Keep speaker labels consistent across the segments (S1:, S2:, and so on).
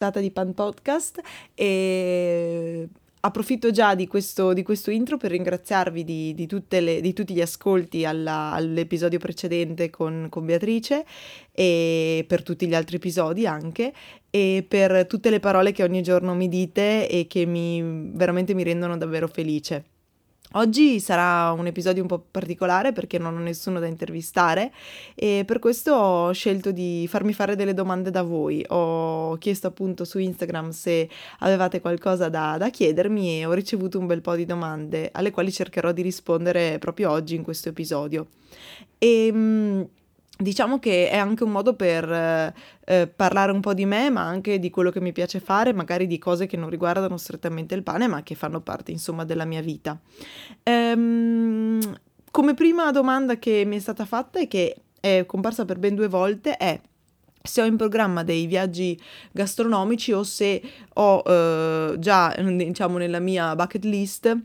S1: puntata di Pan Podcast e approfitto già di questo, di questo intro per ringraziarvi di, di, le, di tutti gli ascolti alla, all'episodio precedente con, con, Beatrice e per tutti gli altri episodi anche e per tutte le parole che ogni giorno mi dite e che mi, veramente mi rendono davvero felice. Oggi sarà un episodio un po' particolare perché non ho nessuno da intervistare e per questo ho scelto di farmi fare delle domande da voi. Ho chiesto appunto su Instagram se avevate qualcosa da, da chiedermi e ho ricevuto un bel po' di domande alle quali cercherò di rispondere proprio oggi in questo episodio. E, ehm, Diciamo che è anche un modo per eh, parlare un po' di me, ma anche di quello che mi piace fare, magari di cose che non riguardano strettamente il pane, ma che fanno parte, insomma, della mia vita. Ehm, come prima domanda che mi è stata fatta e che è comparsa per ben due volte è se ho in programma dei viaggi gastronomici o se ho eh, già, diciamo, nella mia bucket list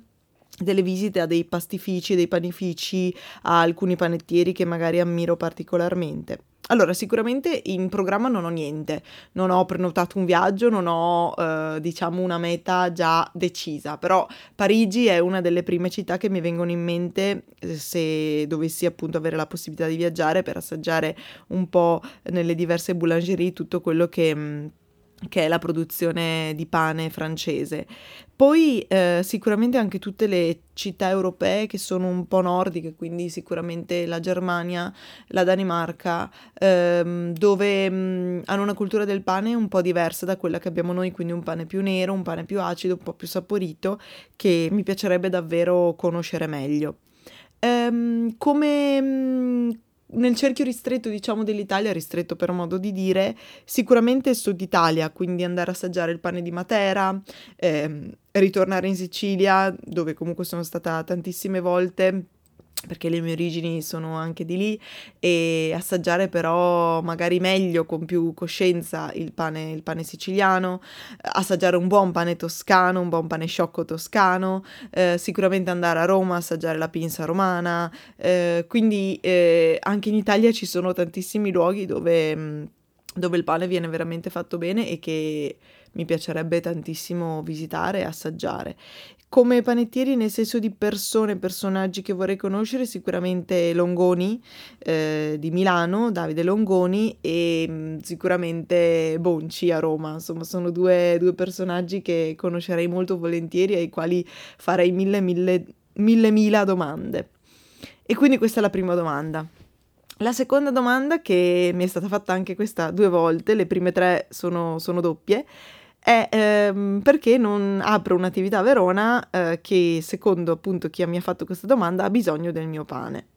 S1: delle visite a dei pastifici, dei panifici, a alcuni panettieri che magari ammiro particolarmente. Allora, sicuramente in programma non ho niente, non ho prenotato un viaggio, non ho, eh, diciamo, una meta già decisa, però Parigi è una delle prime città che mi vengono in mente eh, se dovessi appunto avere la possibilità di viaggiare per assaggiare un po' nelle diverse boulangerie tutto quello che mm, che è la produzione di pane francese. Poi eh, sicuramente anche tutte le città europee che sono un po' nordiche, quindi sicuramente la Germania, la Danimarca, ehm, dove mh, mm, hanno una cultura del pane un po' diversa da quella che abbiamo noi, quindi un pane più nero, un pane più acido, un po' più saporito, che mi piacerebbe davvero conoscere meglio. Ehm, come, mm, nel cerchio ristretto, diciamo, dell'Italia, ristretto per modo di dire, sicuramente Sud Italia, quindi andare a assaggiare il pane di Matera, ehm, ritornare in Sicilia, dove comunque sono stata tantissime volte perché le mie origini sono anche di lì e assaggiare però magari meglio, con più coscienza il pane, il pane siciliano, assaggiare un buon pane toscano, un buon pane sciocco toscano, eh, sicuramente andare a Roma, assaggiare la pinza romana, eh, quindi eh, anche in Italia ci sono tantissimi luoghi dove, dove il pane viene veramente fatto bene e che mi piacerebbe tantissimo visitare e assaggiare come panettieri nel senso di persone, personaggi che vorrei conoscere, sicuramente Longoni eh, di Milano, Davide Longoni e mm, sicuramente Bonci a Roma, insomma sono due, due, personaggi che conoscerei molto volentieri e ai quali farei mille, mille, mille, mila domande. E quindi questa è la prima domanda. La seconda domanda, che mi è stata fatta anche questa due volte, le prime tre sono, sono doppie, è ehm, perché non apro un'attività a Verona eh, che secondo appunto chi mi ha fatto questa domanda ha bisogno del mio pane.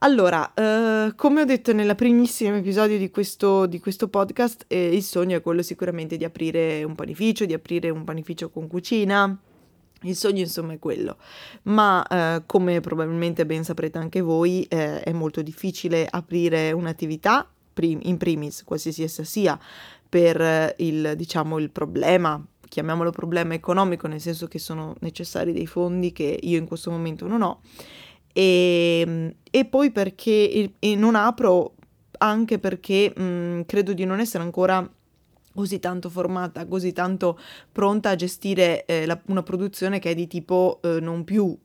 S1: Allora, eh, come ho detto nel primissimo episodio di questo, di questo podcast, eh, il sogno è quello sicuramente di aprire un panificio, di aprire un panificio con cucina. Il sogno insomma è quello, ma eh, come probabilmente ben saprete anche voi, eh, è molto difficile aprire un'attività, in primis, qualsiasi essa sia, per il, diciamo, il problema, chiamiamolo problema economico, nel senso che sono necessari dei fondi che io in questo momento non ho, e, e poi perché e non apro anche perché mh, credo di non essere ancora così tanto formata, così tanto pronta a gestire eh, la, una produzione che è di tipo eh, non più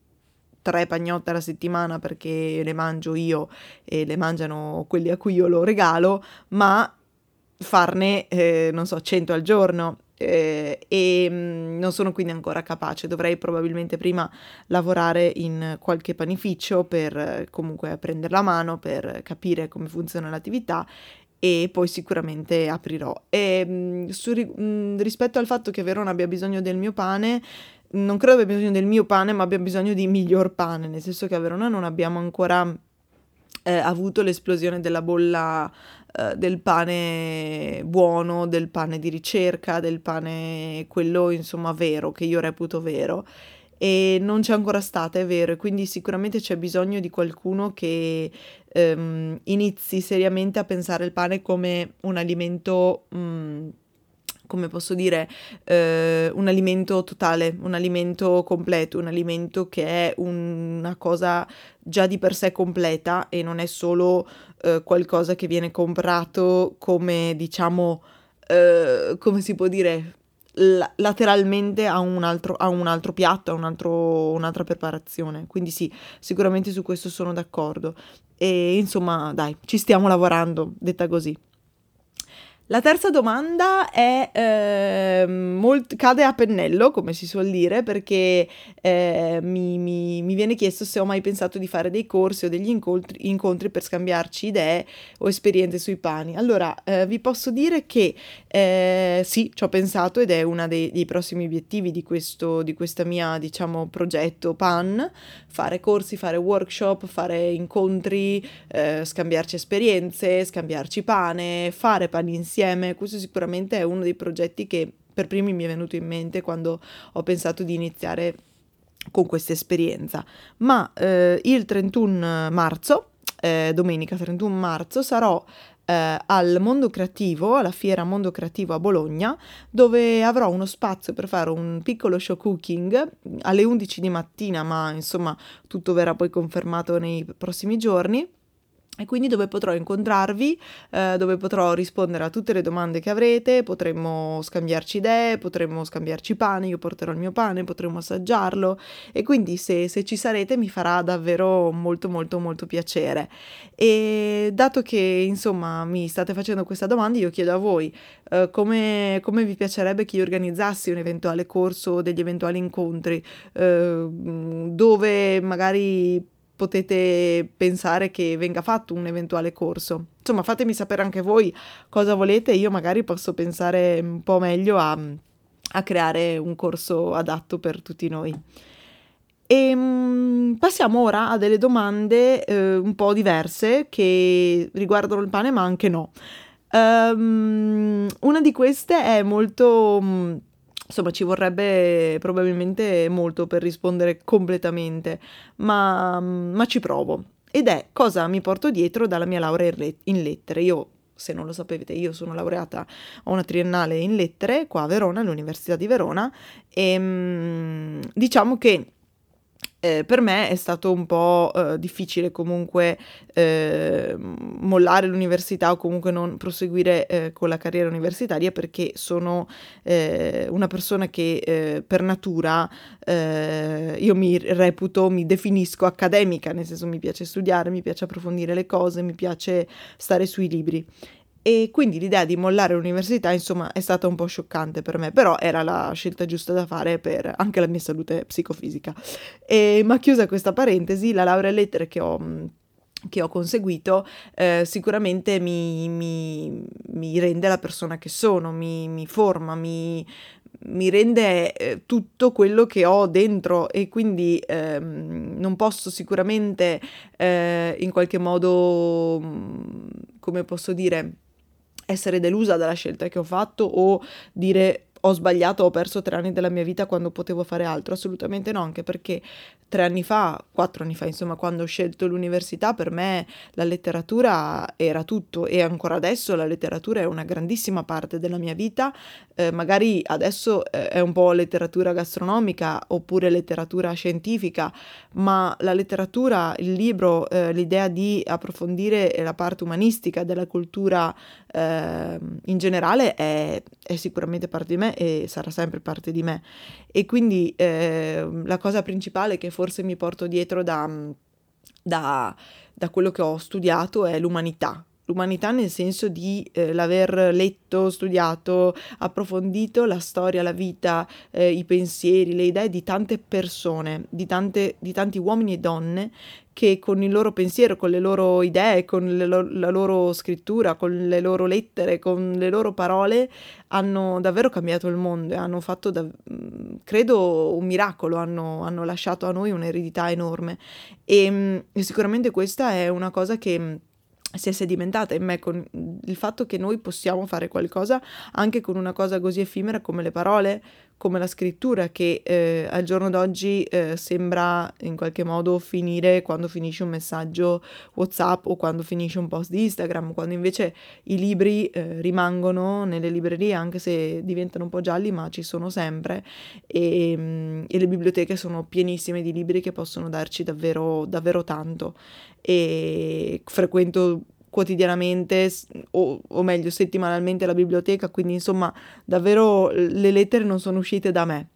S1: tre pagnotte alla settimana perché le mangio io e le mangiano quelli a cui io lo regalo, ma farne, eh, non so, 100 al giorno eh, e mh, mm, non sono quindi ancora capace. Dovrei probabilmente prima lavorare in qualche panificio per eh, comunque prendere la mano, per capire come funziona l'attività e poi sicuramente aprirò. E mh, mm, su, mh, mm, rispetto al fatto che Verona abbia bisogno del mio pane, non credo abbia bisogno del mio pane, ma abbia bisogno di miglior pane, nel senso che a Verona non abbiamo ancora eh, avuto l'esplosione della bolla eh, del pane buono, del pane di ricerca, del pane quello insomma vero, che io reputo vero. E non c'è ancora stata, è vero, e quindi sicuramente c'è bisogno di qualcuno che ehm, inizi seriamente a pensare il pane come un alimento mh, mm, come posso dire, eh, un alimento totale, un alimento completo, un alimento che è una cosa già di per sé completa e non è solo eh, qualcosa che viene comprato come, diciamo, eh, come si può dire, lateralmente a un, altro, a un altro piatto, a un altro, un'altra preparazione. Quindi sì, sicuramente su questo sono d'accordo. E insomma, dai, ci stiamo lavorando, detta così. La terza domanda è, eh, molt- cade a pennello, come si suol dire, perché eh, mi, mi, mi, viene chiesto se ho mai pensato di fare dei corsi o degli incontri, incontri per scambiarci idee o esperienze sui pani. Allora, eh, vi posso dire che eh, sì, ci ho pensato ed è uno dei, dei, prossimi obiettivi di questo di questa mia, diciamo, progetto PAN, fare corsi, fare workshop, fare incontri, eh, scambiarci esperienze, scambiarci pane, fare pani insieme insieme. Questo sicuramente è uno dei progetti che per primi mi è venuto in mente quando ho pensato di iniziare con questa esperienza. Ma eh, il 31 marzo, eh, domenica 31 marzo, sarò eh, al Mondo Creativo, alla fiera Mondo Creativo a Bologna, dove avrò uno spazio per fare un piccolo show cooking alle 11 di mattina, ma insomma tutto verrà poi confermato nei prossimi giorni e quindi dove potrò incontrarvi, eh, dove potrò rispondere a tutte le domande che avrete, potremmo scambiarci idee, potremmo scambiarci pane, io porterò il mio pane, potremmo assaggiarlo e quindi se, se ci sarete mi farà davvero molto molto molto piacere. E dato che insomma mi state facendo questa domanda, io chiedo a voi eh, come, come, vi piacerebbe che io organizzassi un eventuale corso degli eventuali incontri, eh, dove magari potete pensare che venga fatto un eventuale corso. Insomma, fatemi sapere anche voi cosa volete, io magari posso pensare un po' meglio a, a creare un corso adatto per tutti noi. E ehm, passiamo ora a delle domande eh, un po' diverse che riguardano il pane, ma anche no. Um, una di queste è molto insomma ci vorrebbe probabilmente molto per rispondere completamente, ma, ma ci provo. Ed è cosa mi porto dietro dalla mia laurea in lettere. Io se non lo sapete, io sono laureata, ho una triennale in lettere qua a Verona, all'Università di Verona, e mm, diciamo che eh, per me è stato un po' eh, difficile comunque eh, mollare l'università o comunque non proseguire eh, con la carriera universitaria perché sono eh, una persona che eh, per natura io mi reputo, mi definisco accademica, nel senso mi piace studiare, mi piace approfondire le cose, mi piace stare sui libri e quindi l'idea di mollare l'università, insomma, è stata un po' scioccante per me, però era la scelta giusta da fare per anche la mia salute psicofisica. E, ma chiusa questa parentesi, la laurea in lettere che ho che ho conseguito eh, sicuramente mi, mi, mi, rende la persona che sono, mi, mi forma, mi, rende eh, tutto quello che ho dentro e quindi ehm, non posso sicuramente eh, in qualche modo, come posso dire, essere delusa dalla scelta che ho fatto o dire ho sbagliato, ho perso tre anni della mia vita quando potevo fare altro, assolutamente no, anche perché tre anni fa, quattro anni fa, insomma, quando ho scelto l'università, per me la letteratura era tutto e ancora adesso la letteratura è una grandissima parte della mia vita, eh, magari adesso eh, è un po' letteratura gastronomica oppure letteratura scientifica, ma la letteratura, il libro, eh, l'idea di approfondire la parte umanistica della cultura eh, in generale è, è, sicuramente parte di me e sarà sempre parte di me. E quindi eh, la cosa principale che forse mi porto dietro da, da, da quello che ho studiato è l'umanità, l'umanità nel senso di eh, l'aver letto, studiato, approfondito la storia, la vita, eh, i pensieri, le idee di tante persone, di, tante, di tanti uomini e donne che con il loro pensiero, con le loro idee, con lo- la loro scrittura, con le loro lettere, con le loro parole, hanno davvero cambiato il mondo e hanno fatto, da- mm, credo, un miracolo, hanno, hanno, lasciato a noi un'eredità enorme. E, mm, e sicuramente questa è una cosa che mm, si è sedimentata in me con il fatto che noi possiamo fare qualcosa anche con una cosa così effimera come le parole, come la scrittura, che eh, al giorno d'oggi eh, sembra in qualche modo finire quando finisce un messaggio WhatsApp o quando finisce un post di Instagram, quando invece i libri eh, rimangono nelle librerie anche se diventano un po' gialli, ma ci sono sempre e, mm, e le biblioteche sono pienissime di libri che possono darci davvero, davvero tanto. E frequento quotidianamente o, o, meglio settimanalmente alla biblioteca, quindi insomma davvero le lettere non sono uscite da me.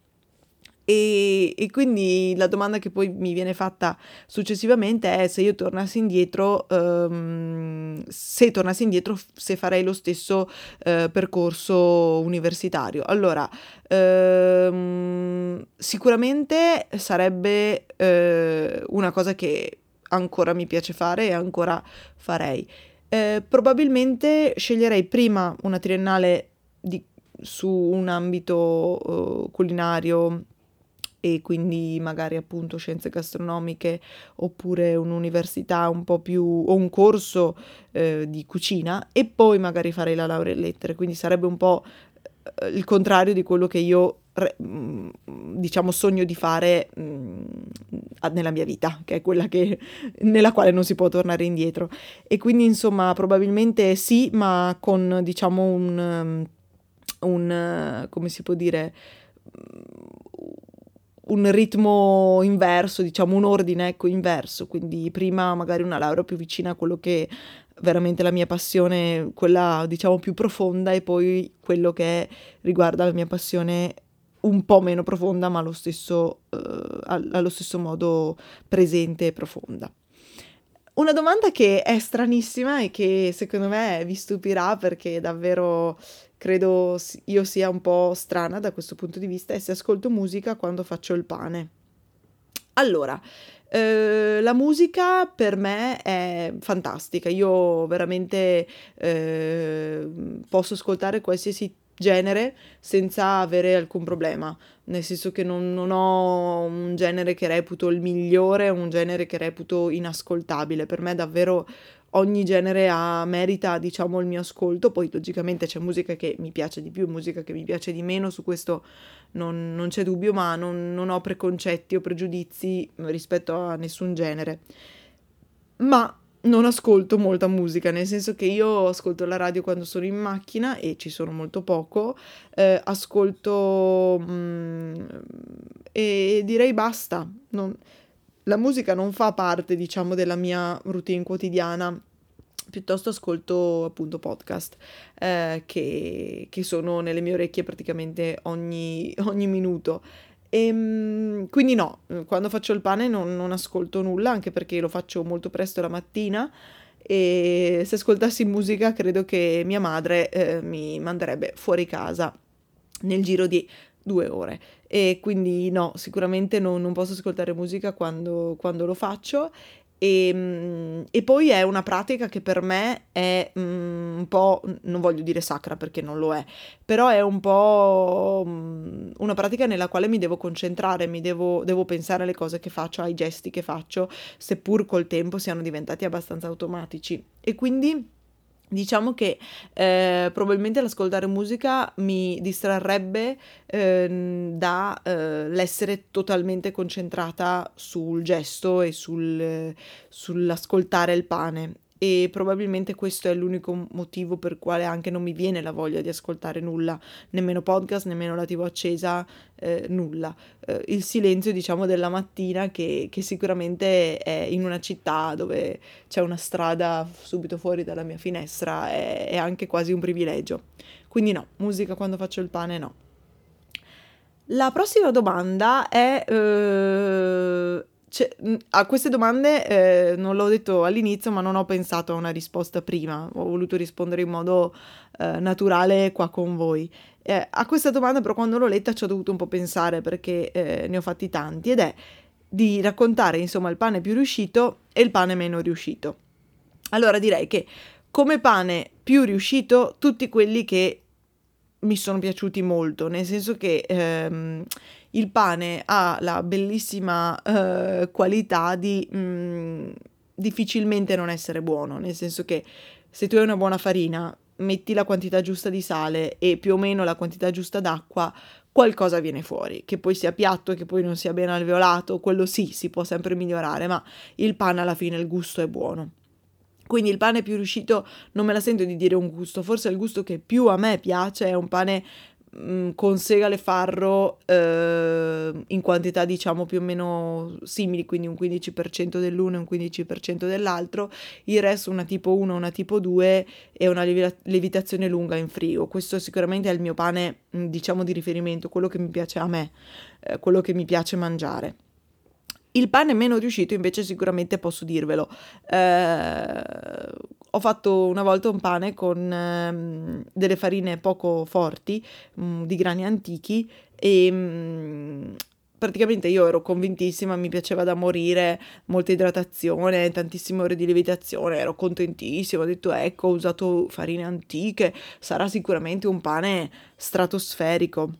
S1: E, e, quindi la domanda che poi mi viene fatta successivamente è se io tornassi indietro, um, se tornassi indietro, se farei lo stesso uh, percorso universitario. Allora, um, sicuramente sarebbe uh, una cosa che ancora mi piace fare e ancora farei. Uh, probabilmente sceglierei prima una triennale di, su un ambito culinario e quindi magari appunto scienze gastronomiche oppure un'università un po' più o un corso eh, di cucina e poi magari farei la laurea in lettere, quindi sarebbe un po' eh, il contrario di quello che io mm, diciamo sogno di fare mh, mm, nella mia vita, che è quella che, nella quale non si può tornare indietro. E quindi insomma probabilmente sì, ma con diciamo un, un come si può dire un ritmo inverso, diciamo un ordine ecco inverso, quindi prima magari una laurea più vicina a quello che veramente la mia passione, quella diciamo più profonda e poi quello che riguarda la mia passione un po' meno profonda ma allo stesso, uh, allo stesso modo presente e profonda. Una domanda che è stranissima e che secondo me vi stupirà perché davvero credo io sia un po' strana da questo punto di vista è se ascolto musica quando faccio il pane. Allora, eh, la musica per me è fantastica, io veramente eh, posso ascoltare qualsiasi genere senza avere alcun problema, nel senso che non, non, ho un genere che reputo il migliore, un genere che reputo inascoltabile, per me davvero ogni genere ha, merita, diciamo, il mio ascolto. Poi, logicamente, c'è musica che mi piace di più, musica che mi piace di meno, su questo non, non c'è dubbio, ma non, non ho preconcetti o pregiudizi rispetto a nessun genere. Ma non ascolto molta musica, nel senso che io ascolto la radio quando sono in macchina e ci sono molto poco, eh, ascolto mm, e direi basta. Non, la musica non fa parte, diciamo, della mia routine quotidiana. Piuttosto ascolto appunto podcast eh, che, che, sono nelle mie orecchie praticamente ogni, ogni minuto. E, ehm, quindi no, quando faccio il pane non, non ascolto nulla, anche perché lo faccio molto presto la mattina e se ascoltassi musica credo che mia madre eh, mi manderebbe fuori casa nel giro di due ore. E quindi no, sicuramente non, non posso ascoltare musica quando, quando lo faccio e, mm, e, poi è una pratica che per me è um, un po', non voglio dire sacra perché non lo è, però è un po' um, una pratica nella quale mi devo concentrare, mi devo, devo pensare alle cose che faccio, ai gesti che faccio, seppur col tempo siano diventati abbastanza automatici. E quindi Diciamo che eh, probabilmente l'ascoltare musica mi distrarrebbe eh, dall'essere eh, totalmente concentrata sul gesto e sul, sull'ascoltare il pane e probabilmente questo è l'unico motivo per quale anche non mi viene la voglia di ascoltare nulla, nemmeno podcast, nemmeno la tv accesa, eh, nulla. Eh, il silenzio diciamo della mattina che, che, sicuramente è in una città dove c'è una strada subito fuori dalla mia finestra, è, è anche quasi un privilegio. Quindi no, musica quando faccio il pane no. La prossima domanda è... Eh, cioè, a queste domande eh, non l'ho detto all'inizio, ma non ho pensato a una risposta prima, ho voluto rispondere in modo eh, naturale qua con voi. Eh, a questa domanda però quando l'ho letta ci ho dovuto un po' pensare perché eh, ne ho fatti tanti ed è di raccontare insomma il pane più riuscito e il pane meno riuscito. Allora direi che come pane più riuscito tutti quelli che mi sono piaciuti molto, nel senso che ehm, il pane ha la bellissima eh, qualità di mh, mm, difficilmente non essere buono, nel senso che se tu hai una buona farina, metti la quantità giusta di sale e più o meno la quantità giusta d'acqua, qualcosa viene fuori, che poi sia piatto, che poi non sia ben alveolato, quello sì, si può sempre migliorare, ma il pane alla fine il gusto è buono. Quindi il pane più riuscito non me la sento di dire un gusto, forse il gusto che più a me piace è un pane mh, con segale farro eh, in quantità diciamo più o meno simili, quindi un 15% dell'uno e un 15% dell'altro, il resto una tipo 1, una tipo 2 e una lievitazione lunga in frigo. Questo sicuramente è il mio pane diciamo di riferimento, quello che mi piace a me, eh, quello che mi piace mangiare. Il pane meno riuscito invece sicuramente posso dirvelo. Eh, ho fatto una volta un pane con eh, delle farine poco forti, mh, mm, di grani antichi e... Mh, mm, praticamente io ero convintissima, mi piaceva da morire, molta idratazione, tantissime ore di lievitazione, ero contentissima, ho detto ecco, ho usato farine antiche, sarà sicuramente un pane stratosferico.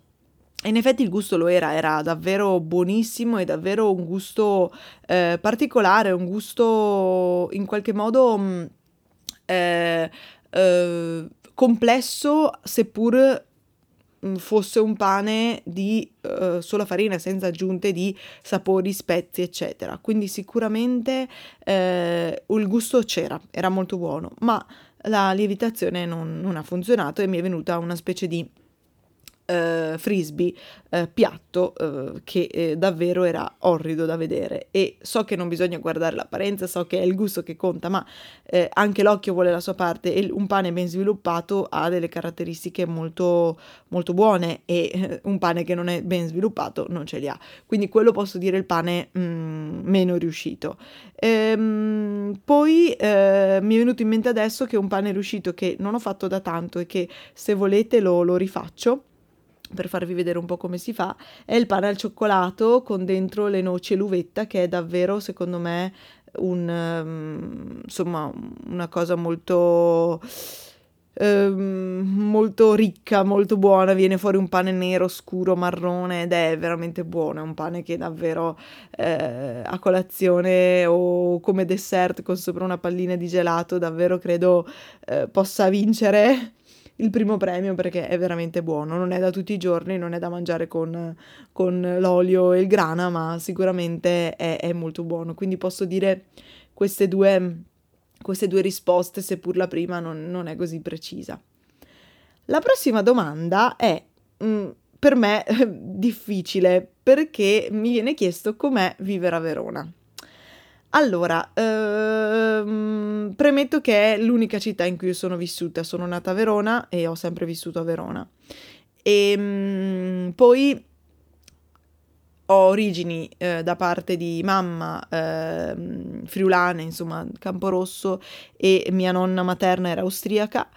S1: E in effetti il gusto lo era, era davvero buonissimo e davvero un gusto eh, particolare, un gusto in qualche modo mh, mm, eh, eh, complesso, seppur mm, fosse un pane di uh, sola farina senza aggiunte di sapori, spezie, eccetera. Quindi sicuramente eh, il gusto c'era, era molto buono, ma la lievitazione non, non ha funzionato e mi è venuta una specie di eh, frisbee eh, piatto eh, che eh, davvero era orrido da vedere e so che non bisogna guardare l'apparenza, so che è il gusto che conta, ma eh, anche l'occhio vuole la sua parte e un pane ben sviluppato ha delle caratteristiche molto, molto buone e eh, un pane che non è ben sviluppato non ce li ha. Quindi quello posso dire il pane mh, mm, meno riuscito. Ehm, poi mi è venuto in mente adesso che un pane riuscito che non ho fatto da tanto e che se volete lo, lo rifaccio per farvi vedere un po' come si fa, è il pane al cioccolato con dentro le noci e l'uvetta che è davvero secondo me un, um, insomma, una cosa molto um, molto ricca, molto buona, viene fuori un pane nero, scuro, marrone ed è veramente buono, è un pane che davvero eh, a colazione o come dessert con sopra una pallina di gelato davvero credo eh, possa vincere il primo premio perché è veramente buono, non è da tutti i giorni, non è da mangiare con, con l'olio e il grana, ma sicuramente è, è molto buono. Quindi posso dire queste due, queste due risposte, seppur la prima non, non, è così precisa. La prossima domanda è mh, mm, per me difficile perché mi viene chiesto com'è vivere a Verona. Allora, ehm, premetto che è l'unica città in cui sono vissuta. Sono nata a Verona e ho sempre vissuto a Verona. E ehm, poi ho origini eh, da parte di mamma eh, friulane, insomma, Camporosso, e mia nonna materna era austriaca.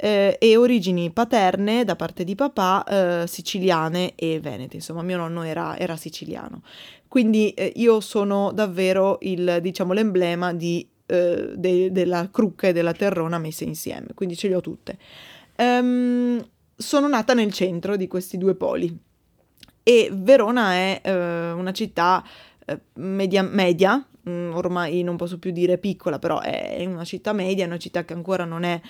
S1: Eh, e origini paterne da parte di papà eh, siciliane e venete, insomma mio nonno era, era siciliano. Quindi eh, io sono davvero il, diciamo, l'emblema di, eh, de, della crucca e della terrona messe insieme, quindi ce le ho tutte. Um, sono nata nel centro di questi due poli e Verona è uh, una città uh, media, media mm, ormai non posso più dire piccola, però è una città media, è una città che ancora non è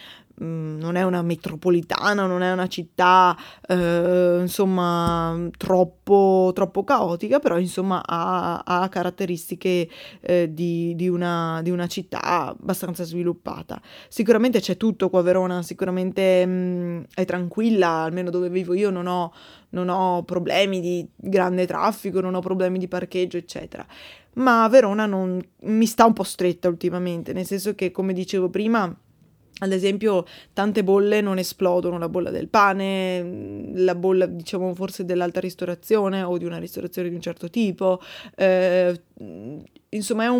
S1: Mm, non è una metropolitana, non è una città eh, insomma troppo, troppo, caotica, però insomma ha, ha caratteristiche eh, di, di, una, di, una, città abbastanza sviluppata. Sicuramente c'è tutto qua a Verona, sicuramente mh, mm, è tranquilla, almeno dove vivo io non ho, non ho problemi di grande traffico, non ho problemi di parcheggio, eccetera ma Verona non, mi sta un po' stretta ultimamente, nel senso che, come dicevo prima, ad esempio, tante bolle non esplodono, la bolla del pane, la bolla, diciamo, forse dell'alta ristorazione o di una ristorazione di un certo tipo. Eh, insomma,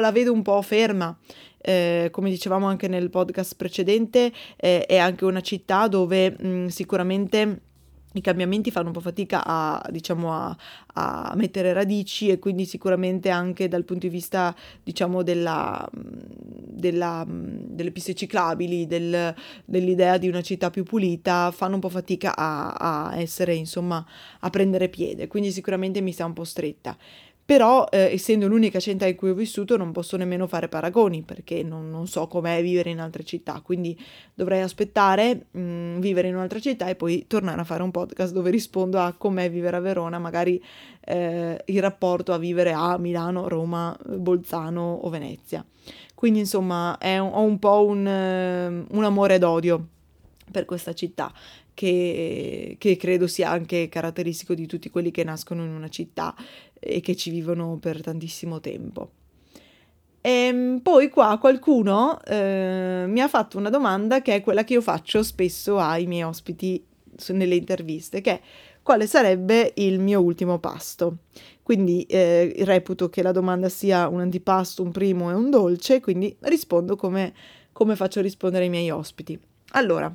S1: la vedo un po' ferma. Eh, come dicevamo anche nel podcast precedente, eh, è anche una città dove mh, sicuramente i cambiamenti fanno un po' fatica a, diciamo, a, a, mettere radici e quindi sicuramente anche dal punto di vista, diciamo, della, della, delle piste ciclabili, del, dell'idea di una città più pulita, fanno un po' fatica a, a essere, insomma, a prendere piede, quindi sicuramente mi sta un po' stretta però eh, essendo l'unica città in cui ho vissuto non posso nemmeno fare paragoni perché non, non so com'è vivere in altre città, quindi dovrei aspettare, mh, mm, vivere in un'altra città e poi tornare a fare un podcast dove rispondo a com'è vivere a Verona, magari eh, il rapporto a vivere a Milano, Roma, Bolzano o Venezia. Quindi insomma un, ho un po' un, un amore d'odio per questa città che, che, credo sia anche caratteristico di tutti quelli che nascono in una città e che ci vivono per tantissimo tempo. E ehm, poi qua qualcuno eh, mi ha fatto una domanda che è quella che io faccio spesso ai miei ospiti nelle interviste, che è quale sarebbe il mio ultimo pasto. Quindi eh, reputo che la domanda sia un antipasto, un primo e un dolce, quindi rispondo come, come faccio a rispondere ai miei ospiti. Allora,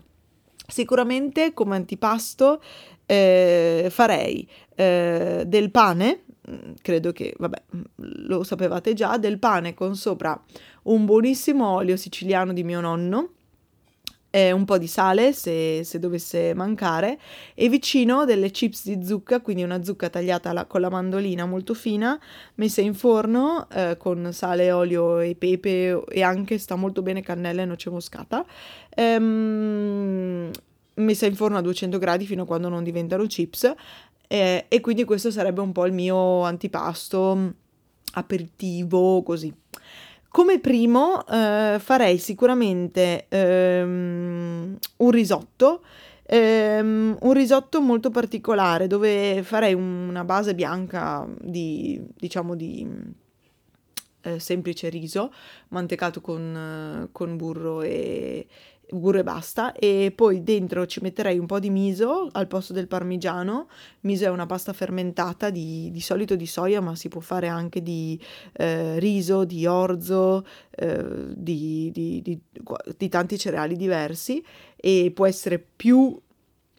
S1: sicuramente come antipasto eh, farei eh, del pane, credo che, vabbè, lo sapevate già, del pane con sopra un buonissimo olio siciliano di mio nonno, un po' di sale se, se, dovesse mancare e vicino delle chips di zucca, quindi una zucca tagliata la, con la mandolina molto fina, messa in forno eh, con sale, olio e pepe e anche sta molto bene cannella e noce moscata, ehm, messa in forno a 200 gradi fino a quando non diventano chips eh, e quindi questo sarebbe un po' il mio antipasto aperitivo così. Come primo eh, farei sicuramente ehm, un risotto, ehm, un risotto molto particolare dove farei una base bianca di, diciamo, di eh, semplice riso mantecato con, con burro e, burro e basta e poi dentro ci metterei un po' di miso al posto del parmigiano. Miso è una pasta fermentata di, di solito di soia ma si può fare anche di eh, riso, di orzo eh, di, di, di, tanti cereali diversi e può essere più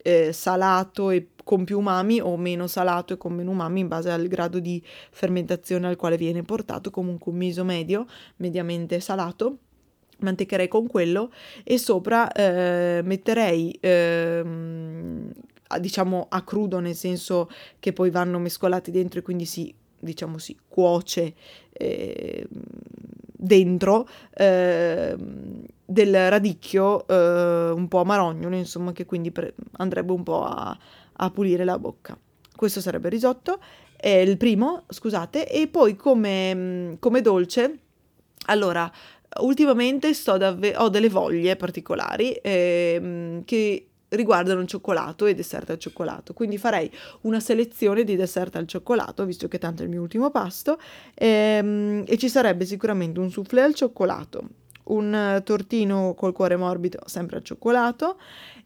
S1: eh, salato e con più umami o meno salato e con meno umami in base al grado di fermentazione al quale viene portato comunque un miso medio mediamente salato mantecherei con quello e sopra eh, metterei eh, diciamo a crudo nel senso che poi vanno mescolati dentro e quindi si diciamo si cuoce eh, dentro ehm, del radicchio eh, un po' amarognolo insomma che quindi pre- andrebbe un po' a, a pulire la bocca. Questo sarebbe il risotto è il primo scusate e poi come, come dolce allora ultimamente davve- ho delle voglie particolari ehm, che riguardano il cioccolato e dessert al cioccolato. Quindi farei una selezione di dessert al cioccolato, visto che tanto è il mio ultimo pasto, ehm, e ci sarebbe sicuramente un soufflé al cioccolato, un tortino col cuore morbido sempre al cioccolato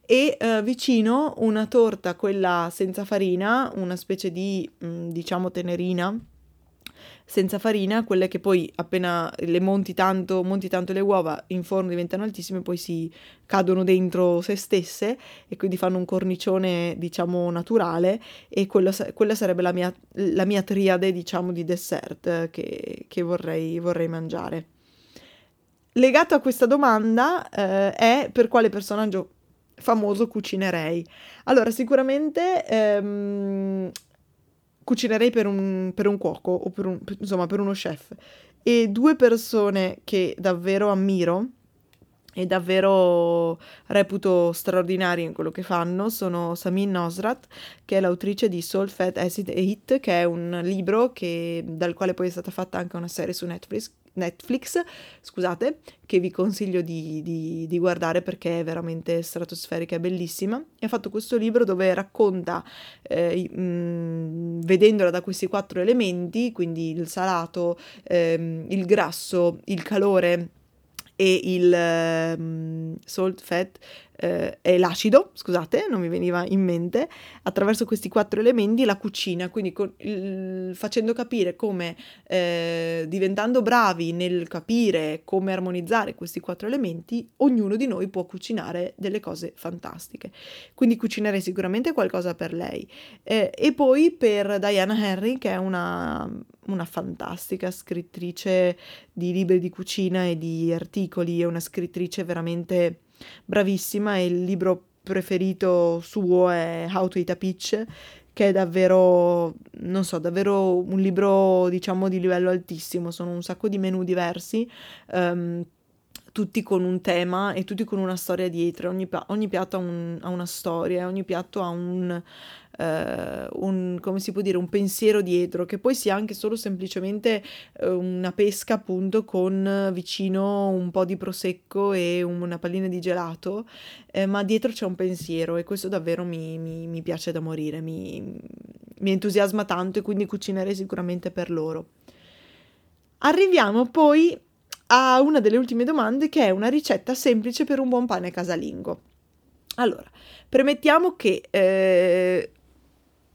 S1: e eh, vicino una torta, quella senza farina, una specie di, mh, mm, diciamo, tenerina senza farina, quelle che poi appena le monti tanto, monti tanto le uova in forno diventano altissime, poi si cadono dentro se stesse e quindi fanno un cornicione diciamo naturale e quello, quella sarebbe la mia, la mia triade diciamo di dessert che, che vorrei, vorrei mangiare. Legato a questa domanda eh, è per quale personaggio famoso cucinerei. Allora, sicuramente ehm, cucinerei per un, per un cuoco o per, un, insomma per uno chef. E due persone che davvero ammiro e davvero reputo straordinari in quello che fanno sono Samin Nosrat, che è l'autrice di Salt, Fat, Acid e Heat, che è un libro che, dal quale poi è stata fatta anche una serie su Netflix, Netflix, scusate, che vi consiglio di, di, di, guardare perché è veramente stratosferica e bellissima. E ha fatto questo libro dove racconta, eh, mh, vedendola da questi quattro elementi, quindi il salato, ehm, il grasso, il calore e il um, salt, fat eh, e l'acido, scusate, non mi veniva in mente, attraverso questi quattro elementi la cucina, quindi con, il, facendo capire come, eh, diventando bravi nel capire come armonizzare questi quattro elementi, ognuno di noi può cucinare delle cose fantastiche. Quindi cucinerei sicuramente qualcosa per lei. Eh, e poi per Diana Henry, che è una, una fantastica scrittrice di libri di cucina e di articoli, è una scrittrice veramente bravissima e il libro preferito suo è How to Eat a Peach, che è davvero, non so, davvero un libro diciamo di livello altissimo, sono un sacco di menu diversi. Um, tutti con un tema e tutti con una storia dietro, ogni, ogni piatto ha, un, ha, una storia, ogni piatto ha un, eh, un, come si può dire, un pensiero dietro, che poi sia anche solo semplicemente eh, una pesca appunto con vicino un po' di prosecco e una pallina di gelato, eh, ma dietro c'è un pensiero e questo davvero mi, mi, mi piace da morire, mi, mi entusiasma tanto e quindi cucinerei sicuramente per loro. Arriviamo poi a una delle ultime domande che è una ricetta semplice per un buon pane casalingo. Allora, premettiamo che eh,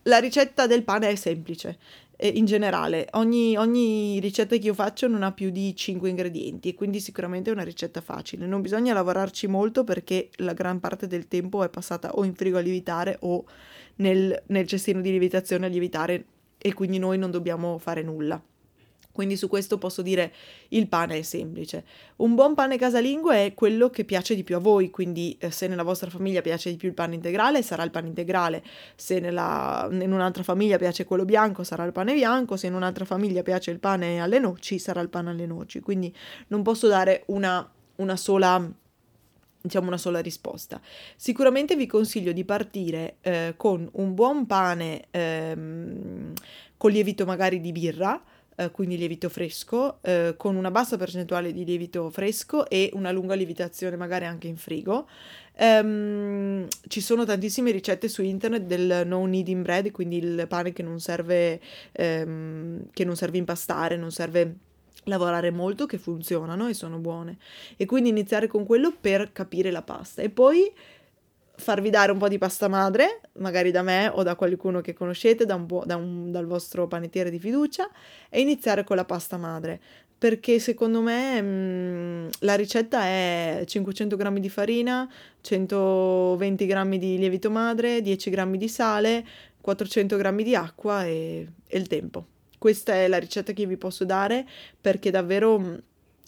S1: la ricetta del pane è semplice. In generale, ogni, ogni, ricetta che io faccio non ha più di 5 ingredienti quindi sicuramente è una ricetta facile. Non bisogna lavorarci molto perché la gran parte del tempo è passata o in frigo a lievitare o nel, nel cestino di lievitazione a lievitare e quindi noi non dobbiamo fare nulla. Quindi su questo posso dire il pane è semplice. Un buon pane casalingo è quello che piace di più a voi, quindi eh, se nella vostra famiglia piace di più il pane integrale sarà il pane integrale, se nella, in un'altra famiglia piace quello bianco sarà il pane bianco, se in un'altra famiglia piace il pane alle noci sarà il pane alle noci. Quindi non posso dare una, una sola diciamo una sola risposta. Sicuramente vi consiglio di partire eh, con un buon pane ehm, con lievito magari di birra, eh, quindi lievito fresco, eh, con una bassa percentuale di lievito fresco e una lunga lievitazione magari anche in frigo. Um, ci sono tantissime ricette su internet del no kneading bread, quindi il pane che non serve, um, che non serve impastare, non serve lavorare molto, che funzionano e sono buone. E quindi iniziare con quello per capire la pasta. E poi farvi dare un po' di pasta madre, magari da me o da qualcuno che conoscete, da bu- da un, dal vostro panettiere di fiducia, e iniziare con la pasta madre. Perché secondo me mh, mm, la ricetta è 500 g di farina, 120 g di lievito madre, 10 g di sale, 400 g di acqua e, e il tempo. Questa è la ricetta che vi posso dare perché davvero mh, mm,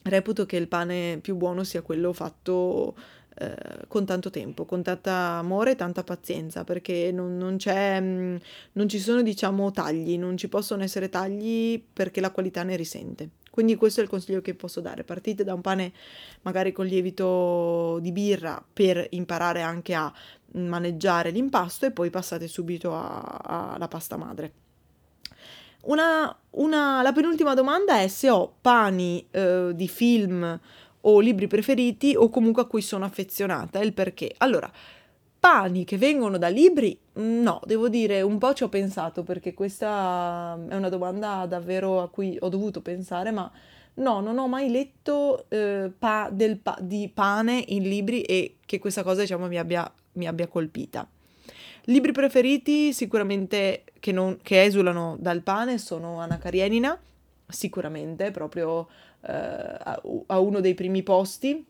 S1: reputo che il pane più buono sia quello fatto eh, con tanto tempo, con tanta amore e tanta pazienza, perché non, non, c'è, mm, non ci sono, diciamo, tagli, non ci possono essere tagli perché la qualità ne risente. Quindi questo è il consiglio che posso dare. Partite da un pane magari con lievito di birra per imparare anche a maneggiare l'impasto e poi passate subito alla pasta madre. Una, una, la penultima domanda è se ho pani eh, di film o libri preferiti o comunque a cui sono affezionata e il perché. Allora, pani che vengono da libri? No, devo dire, un po' ci ho pensato perché questa è una domanda davvero a cui ho dovuto pensare, ma no, non ho mai letto eh, pa- pa- di pane in libri e che questa cosa diciamo mi abbia, mi abbia colpita. Libri preferiti sicuramente che, non, che esulano dal pane sono Anna Karenina, sicuramente, proprio eh, a, a, uno dei primi posti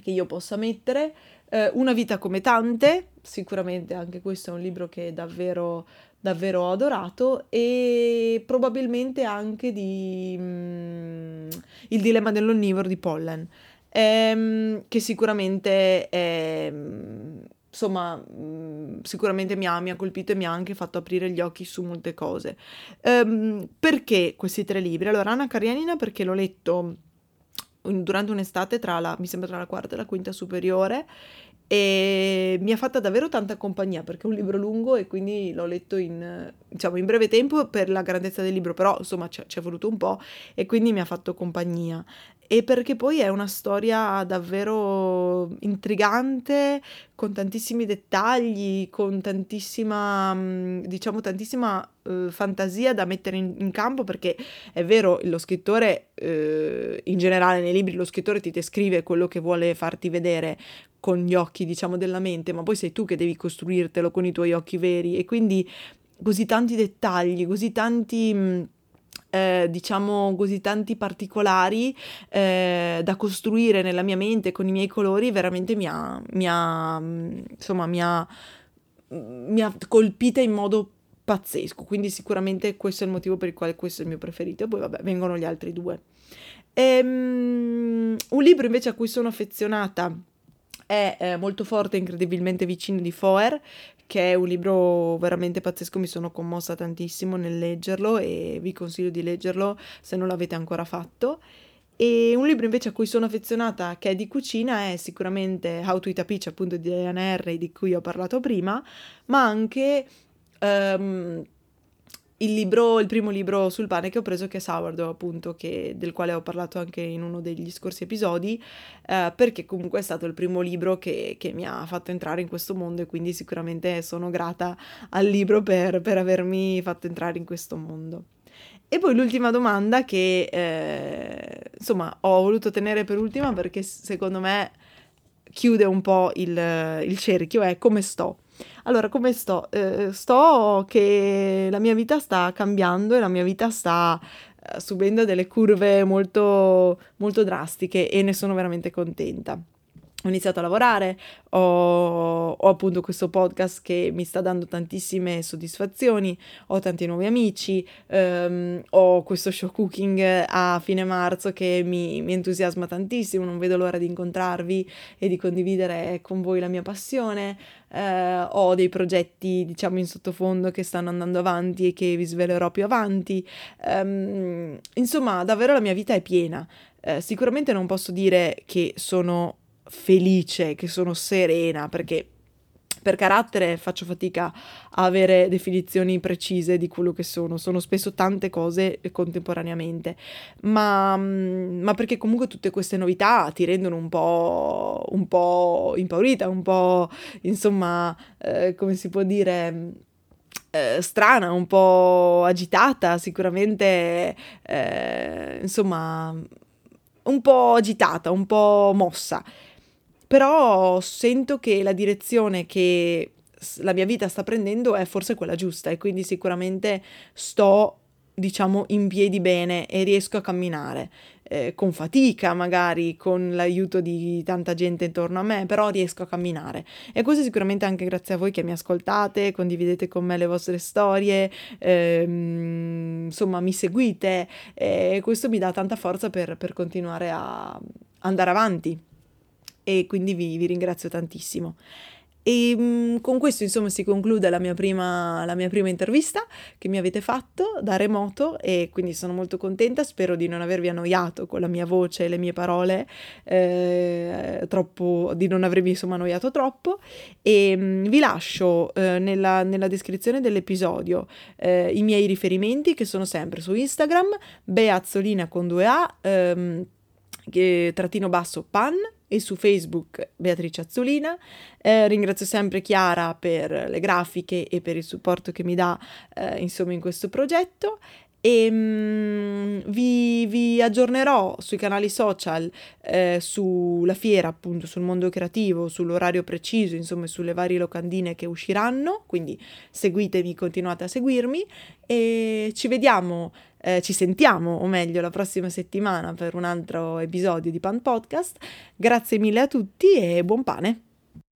S1: che io possa mettere. Eh, Una vita come tante, sicuramente anche questo è un libro che davvero, davvero ho adorato e probabilmente anche di mm, Il dilemma dell'onnivoro di Pollen, ehm, che sicuramente è insomma, sicuramente mi ha, mi ha, colpito e mi ha anche fatto aprire gli occhi su molte cose. Um, perché questi tre libri? Allora, Anna Karenina perché l'ho letto durante un'estate tra la, mi sembra tra la quarta e la quinta superiore e mi ha fatta davvero tanta compagnia perché è un libro lungo e quindi l'ho letto in, diciamo, in breve tempo per la grandezza del libro, però insomma ci è voluto un po' e quindi mi ha fatto compagnia. E perché poi è una storia davvero intrigante, con tantissimi dettagli, con tantissima, mm, diciamo, tantissima eh, fantasia da mettere in, in, campo, perché è vero, lo scrittore, eh, in generale nei libri, lo scrittore ti descrive quello che vuole farti vedere con gli occhi, diciamo, della mente, ma poi sei tu che devi costruirtelo con i tuoi occhi veri. E quindi così tanti dettagli, così tanti... Mm, eh, diciamo così tanti particolari eh, da costruire nella mia mente con i miei colori veramente mi ha, mi ha mm, insomma mi ha, mi ha colpita in modo pazzesco. Quindi sicuramente questo è il motivo per il quale questo è il mio preferito. E poi vabbè vengono gli altri due. Ehm, un libro invece a cui sono affezionata è eh, molto forte e incredibilmente vicino di Foer, che è un libro veramente pazzesco, mi sono commossa tantissimo nel leggerlo e vi consiglio di leggerlo se non l'avete ancora fatto. E un libro invece a cui sono affezionata, che è di cucina, è sicuramente How to Eat a Peach, appunto di Diana Harry, di cui ho parlato prima, ma anche um, il libro, il primo libro sul pane che ho preso, che è Sourdough, appunto, che, del quale ho parlato anche in uno degli scorsi episodi, eh, perché comunque è stato il primo libro che, che, mi ha fatto entrare in questo mondo e quindi sicuramente sono grata al libro per, per avermi fatto entrare in questo mondo. E poi l'ultima domanda che eh, insomma ho voluto tenere per ultima perché secondo me chiude un po' il, il cerchio è come sto. Allora, come sto? Eh, sto che la mia vita sta cambiando e la mia vita sta eh, subendo delle curve molto, molto drastiche e ne sono veramente contenta ho iniziato a lavorare, ho, ho, appunto questo podcast che mi sta dando tantissime soddisfazioni, ho tanti nuovi amici, ehm, ho questo show cooking a fine marzo che mi, mi, entusiasma tantissimo, non vedo l'ora di incontrarvi e di condividere con voi la mia passione, eh, ho dei progetti diciamo in sottofondo che stanno andando avanti e che vi svelerò più avanti, ehm, insomma davvero la mia vita è piena. Eh, sicuramente non posso dire che sono felice, che sono serena, perché per carattere faccio fatica a avere definizioni precise di quello che sono, sono spesso tante cose contemporaneamente, ma, mm, ma perché comunque tutte queste novità ti rendono un po', un po impaurita, un po' insomma, eh, come si può dire... Eh, strana, un po' agitata, sicuramente, eh, insomma, un po' agitata, un po' mossa però sento che la direzione che la mia vita sta prendendo è forse quella giusta e quindi sicuramente sto diciamo in piedi bene e riesco a camminare eh, con fatica magari con l'aiuto di tanta gente intorno a me però riesco a camminare. E questo sicuramente anche grazie a voi che mi ascoltate condividete con me le vostre storie ehm, insomma mi seguite e questo mi dà tanta forza per, per continuare a andare avanti e quindi vi, vi ringrazio tantissimo. E mh, mm, con questo insomma si conclude la mia, prima, la mia prima intervista che mi avete fatto da remoto e quindi sono molto contenta, spero di non avervi annoiato con la mia voce e le mie parole, eh, troppo, di non avervi insomma annoiato troppo e mh, mm, vi lascio eh, nella, nella, descrizione dell'episodio eh, i miei riferimenti che sono sempre su Instagram, beazzolina con due A, ehm, trattino basso pan e su Facebook Beatrice Azzolina. Eh, ringrazio sempre Chiara per le grafiche e per il supporto che mi dà eh, insomma in questo progetto. E mh, vi, vi, aggiornerò sui canali social eh, sulla fiera appunto sul mondo creativo sull'orario preciso insomma sulle varie locandine che usciranno. Quindi seguitemi continuate a seguirmi. E ci vediamo eh, ci sentiamo, o meglio, la prossima settimana per un altro episodio di Pan Podcast. Grazie mille a tutti e buon pane!